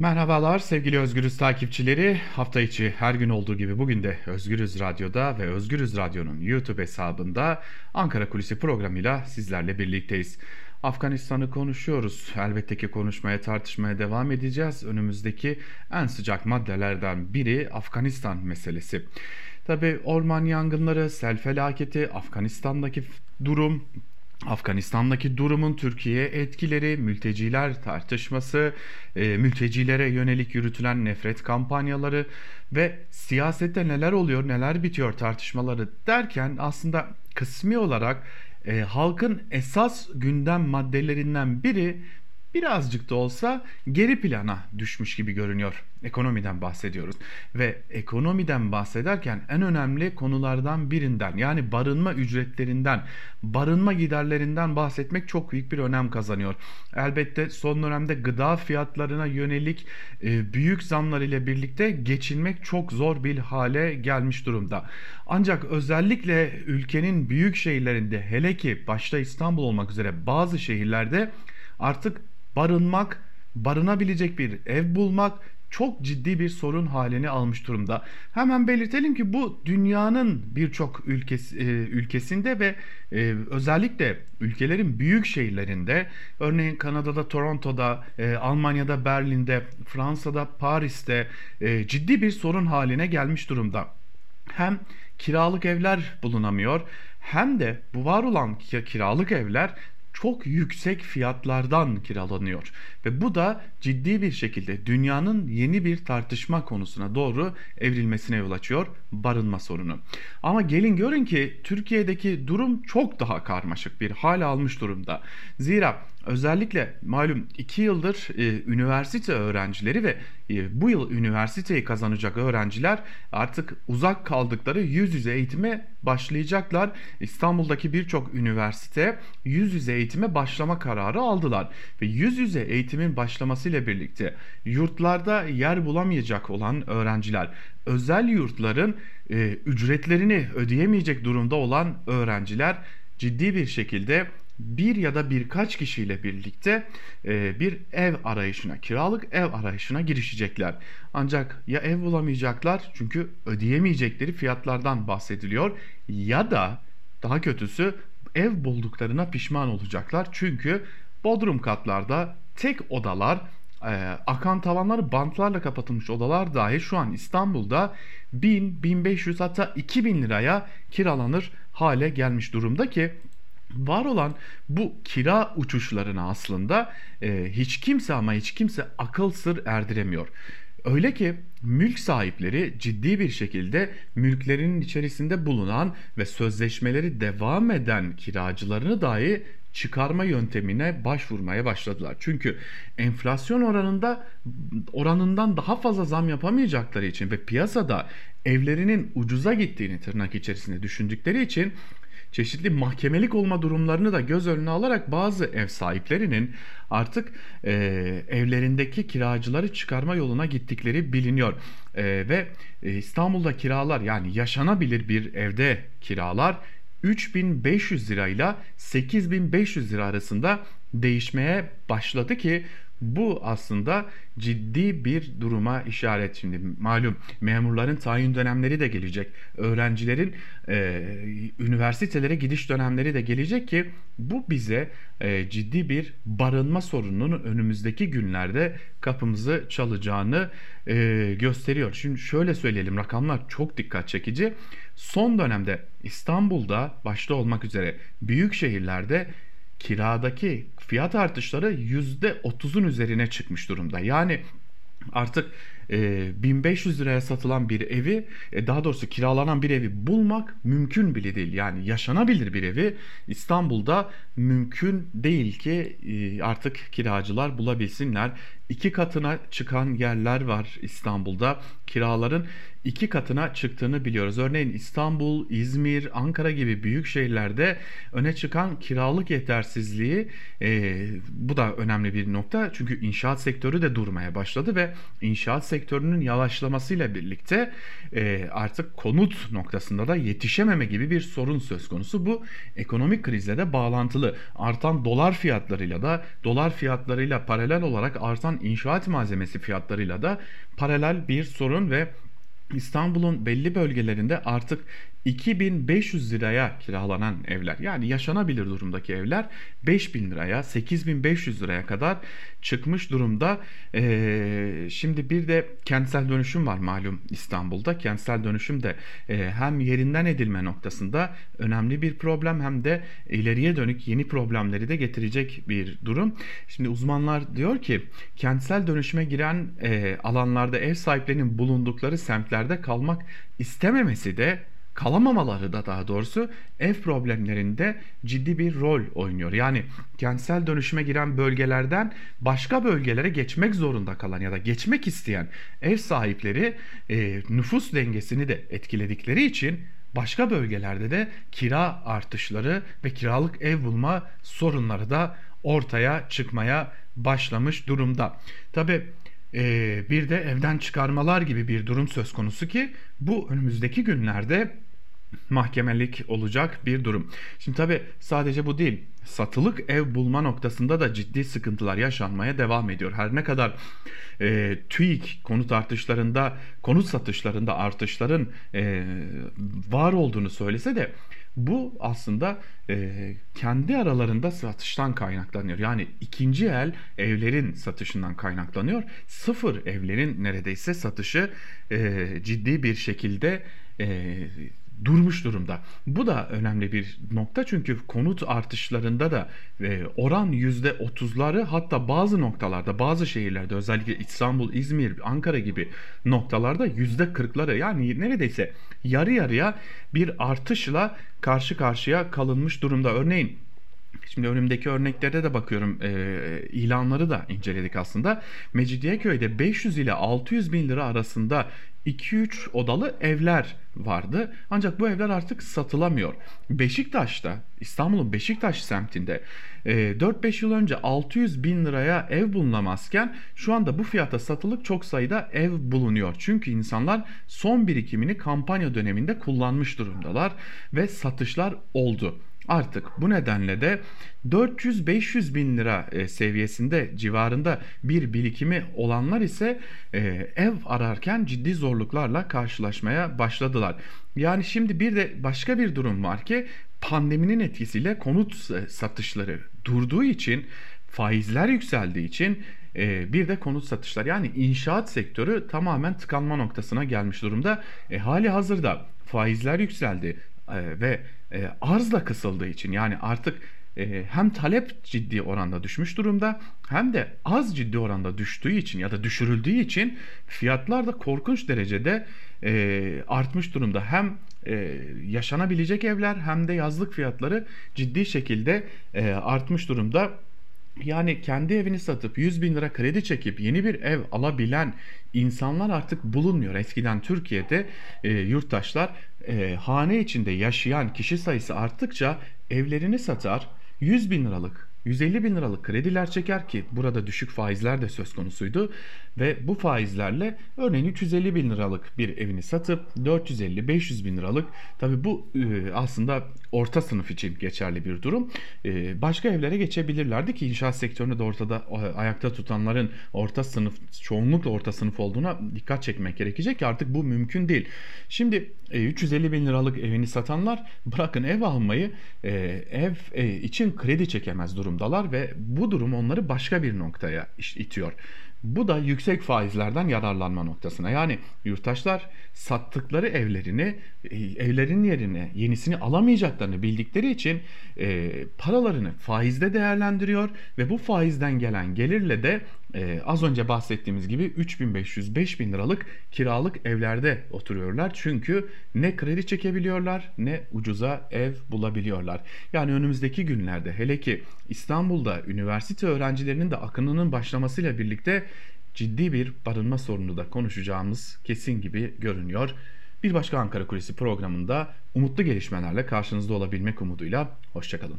Merhabalar sevgili Özgürüz takipçileri. Hafta içi her gün olduğu gibi bugün de Özgürüz Radyo'da ve Özgürüz Radyo'nun YouTube hesabında Ankara Kulisi programıyla sizlerle birlikteyiz. Afganistan'ı konuşuyoruz. Elbette ki konuşmaya tartışmaya devam edeceğiz. Önümüzdeki en sıcak maddelerden biri Afganistan meselesi. Tabi orman yangınları, sel felaketi, Afganistan'daki durum, Afganistan'daki durumun Türkiye'ye etkileri, mülteciler tartışması, e, mültecilere yönelik yürütülen nefret kampanyaları ve siyasette neler oluyor, neler bitiyor tartışmaları derken aslında kısmi olarak e, halkın esas gündem maddelerinden biri birazcık da olsa geri plana düşmüş gibi görünüyor. Ekonomiden bahsediyoruz ve ekonomiden bahsederken en önemli konulardan birinden yani barınma ücretlerinden, barınma giderlerinden bahsetmek çok büyük bir önem kazanıyor. Elbette son dönemde gıda fiyatlarına yönelik e, büyük zamlar ile birlikte geçinmek çok zor bir hale gelmiş durumda. Ancak özellikle ülkenin büyük şehirlerinde hele ki başta İstanbul olmak üzere bazı şehirlerde artık barınmak, barınabilecek bir ev bulmak çok ciddi bir sorun halini almış durumda. Hemen belirtelim ki bu dünyanın birçok ülkesi, e, ülkesinde ve e, özellikle ülkelerin büyük şehirlerinde örneğin Kanada'da Toronto'da, e, Almanya'da Berlin'de, Fransa'da Paris'te e, ciddi bir sorun haline gelmiş durumda. Hem kiralık evler bulunamıyor hem de bu var olan kiralık evler çok yüksek fiyatlardan kiralanıyor ve bu da ciddi bir şekilde dünyanın yeni bir tartışma konusuna doğru evrilmesine yol açıyor barınma sorunu. Ama gelin görün ki Türkiye'deki durum çok daha karmaşık bir hal almış durumda. Zira özellikle malum 2 yıldır e, üniversite öğrencileri ve e, bu yıl üniversiteyi kazanacak öğrenciler artık uzak kaldıkları yüz yüze eğitime başlayacaklar. İstanbul'daki birçok üniversite yüz yüze eğitime başlama kararı aldılar ve yüz yüze eğitimin başlamasıyla birlikte yurtlarda yer bulamayacak olan öğrenciler özel yurtların e, ücretlerini ödeyemeyecek durumda olan öğrenciler ciddi bir şekilde bir ya da birkaç kişiyle birlikte e, bir ev arayışına, kiralık ev arayışına girişecekler. Ancak ya ev bulamayacaklar çünkü ödeyemeyecekleri fiyatlardan bahsediliyor ya da daha kötüsü ev bulduklarına pişman olacaklar. Çünkü bodrum katlarda tek odalar e, akan tavanları bantlarla kapatılmış odalar dahi şu an İstanbul'da 1000, 1500 hatta 2000 liraya kiralanır hale gelmiş durumda ki var olan bu kira uçuşlarına aslında e, hiç kimse ama hiç kimse akıl sır erdiremiyor. Öyle ki mülk sahipleri ciddi bir şekilde mülklerinin içerisinde bulunan ve sözleşmeleri devam eden kiracılarını dahi çıkarma yöntemine başvurmaya başladılar. Çünkü enflasyon oranında oranından daha fazla zam yapamayacakları için ve piyasada evlerinin ucuza gittiğini tırnak içerisinde düşündükleri için çeşitli mahkemelik olma durumlarını da göz önüne alarak bazı ev sahiplerinin artık e, evlerindeki kiracıları çıkarma yoluna gittikleri biliniyor. E, ve e, İstanbul'da kiralar yani yaşanabilir bir evde kiralar 3500 lirayla 8500 lira arasında değişmeye başladı ki bu aslında ciddi bir duruma işaret. Şimdi malum memurların tayin dönemleri de gelecek. Öğrencilerin e, üniversitelere gidiş dönemleri de gelecek ki bu bize e, ciddi bir barınma sorununun önümüzdeki günlerde kapımızı çalacağını e, gösteriyor. Şimdi şöyle söyleyelim rakamlar çok dikkat çekici. Son dönemde İstanbul'da başta olmak üzere büyük şehirlerde kiradaki fiyat artışları %30'un üzerine çıkmış durumda. Yani artık e, 1500 liraya satılan bir evi e, daha doğrusu kiralanan bir evi bulmak mümkün bile değil. Yani yaşanabilir bir evi İstanbul'da mümkün değil ki e, artık kiracılar bulabilsinler. İki katına çıkan yerler var İstanbul'da. Kiraların iki katına çıktığını biliyoruz. Örneğin İstanbul, İzmir, Ankara gibi büyük şehirlerde öne çıkan kiralık yetersizliği e, bu da önemli bir nokta. Çünkü inşaat sektörü de durmaya başladı ve inşaat sektörü sektörünün yavaşlamasıyla birlikte e, artık konut noktasında da yetişememe gibi bir sorun söz konusu. Bu ekonomik krizle de bağlantılı. Artan dolar fiyatlarıyla da dolar fiyatlarıyla paralel olarak artan inşaat malzemesi fiyatlarıyla da paralel bir sorun ve İstanbul'un belli bölgelerinde artık 2500 liraya kiralanan evler yani yaşanabilir durumdaki evler 5000 liraya 8500 liraya kadar çıkmış durumda. Ee, şimdi bir de kentsel dönüşüm var malum İstanbul'da. Kentsel dönüşüm de e, hem yerinden edilme noktasında önemli bir problem hem de ileriye dönük yeni problemleri de getirecek bir durum. Şimdi uzmanlar diyor ki kentsel dönüşüme giren e, alanlarda ev sahiplerinin bulundukları semtlerde kalmak istememesi de kalamamaları da daha doğrusu ev problemlerinde ciddi bir rol oynuyor. Yani kentsel dönüşüme giren bölgelerden başka bölgelere geçmek zorunda kalan ya da geçmek isteyen ev sahipleri e, nüfus dengesini de etkiledikleri için başka bölgelerde de kira artışları ve kiralık ev bulma sorunları da ortaya çıkmaya başlamış durumda. Tabi e, bir de evden çıkarmalar gibi bir durum söz konusu ki bu önümüzdeki günlerde mahkemelik olacak bir durum. Şimdi tabi sadece bu değil. Satılık ev bulma noktasında da ciddi sıkıntılar yaşanmaya devam ediyor. Her ne kadar e, TÜİK konut artışlarında, konut satışlarında artışların e, var olduğunu söylese de bu aslında e, kendi aralarında satıştan kaynaklanıyor. Yani ikinci el evlerin satışından kaynaklanıyor. Sıfır evlerin neredeyse satışı e, ciddi bir şekilde e, durmuş durumda. Bu da önemli bir nokta çünkü konut artışlarında da e, oran %30'ları hatta bazı noktalarda bazı şehirlerde özellikle İstanbul, İzmir, Ankara gibi noktalarda %40'ları yani neredeyse yarı yarıya bir artışla karşı karşıya kalınmış durumda. Örneğin Şimdi önümdeki örneklerde de bakıyorum e, ilanları da inceledik aslında. Mecidiyeköy'de 500 ile 600 bin lira arasında 2-3 odalı evler vardı. Ancak bu evler artık satılamıyor. Beşiktaş'ta, İstanbul'un Beşiktaş semtinde 4-5 yıl önce 600 bin liraya ev bulunamazken şu anda bu fiyata satılık çok sayıda ev bulunuyor. Çünkü insanlar son birikimini kampanya döneminde kullanmış durumdalar ve satışlar oldu. Artık bu nedenle de 400-500 bin lira e, seviyesinde civarında bir birikimi olanlar ise e, ev ararken ciddi zorluklarla karşılaşmaya başladılar. Yani şimdi bir de başka bir durum var ki pandeminin etkisiyle konut e, satışları durduğu için faizler yükseldiği için bir de konut satışlar yani inşaat sektörü tamamen tıkanma noktasına gelmiş durumda. E, hali hazırda faizler yükseldi ve e, arz da kısıldığı için yani artık e, hem talep ciddi oranda düşmüş durumda hem de az ciddi oranda düştüğü için ya da düşürüldüğü için fiyatlar da korkunç derecede e, artmış durumda. Hem e, yaşanabilecek evler hem de yazlık fiyatları ciddi şekilde e, artmış durumda. Yani kendi evini satıp 100 bin lira kredi çekip yeni bir ev alabilen insanlar artık bulunmuyor. Eskiden Türkiye'de e, yurttaşlar e, hane içinde yaşayan kişi sayısı arttıkça evlerini satar 100 bin liralık 150 bin liralık krediler çeker ki burada düşük faizler de söz konusuydu. Ve bu faizlerle örneğin 350 bin liralık bir evini satıp 450-500 bin liralık tabi bu e, aslında orta sınıf için geçerli bir durum. E, başka evlere geçebilirlerdi ki inşaat sektörünü de ortada ayakta tutanların orta sınıf çoğunlukla orta sınıf olduğuna dikkat çekmek gerekecek ki artık bu mümkün değil. Şimdi 350 e, bin liralık evini satanlar bırakın ev almayı ev için kredi çekemez durumda durumdalar ve bu durum onları başka bir noktaya itiyor. Bu da yüksek faizlerden yararlanma noktasına. Yani yurttaşlar sattıkları evlerini e, evlerin yerine yenisini alamayacaklarını bildikleri için e, paralarını faizde değerlendiriyor ve bu faizden gelen gelirle de e, az önce bahsettiğimiz gibi 3500-5000 liralık kiralık evlerde oturuyorlar. Çünkü ne kredi çekebiliyorlar ne ucuza ev bulabiliyorlar. Yani önümüzdeki günlerde hele ki İstanbul'da üniversite öğrencilerinin de akınının başlamasıyla birlikte ciddi bir barınma sorunu da konuşacağımız kesin gibi görünüyor. Bir başka Ankara Kulisi programında umutlu gelişmelerle karşınızda olabilmek umuduyla hoşçakalın.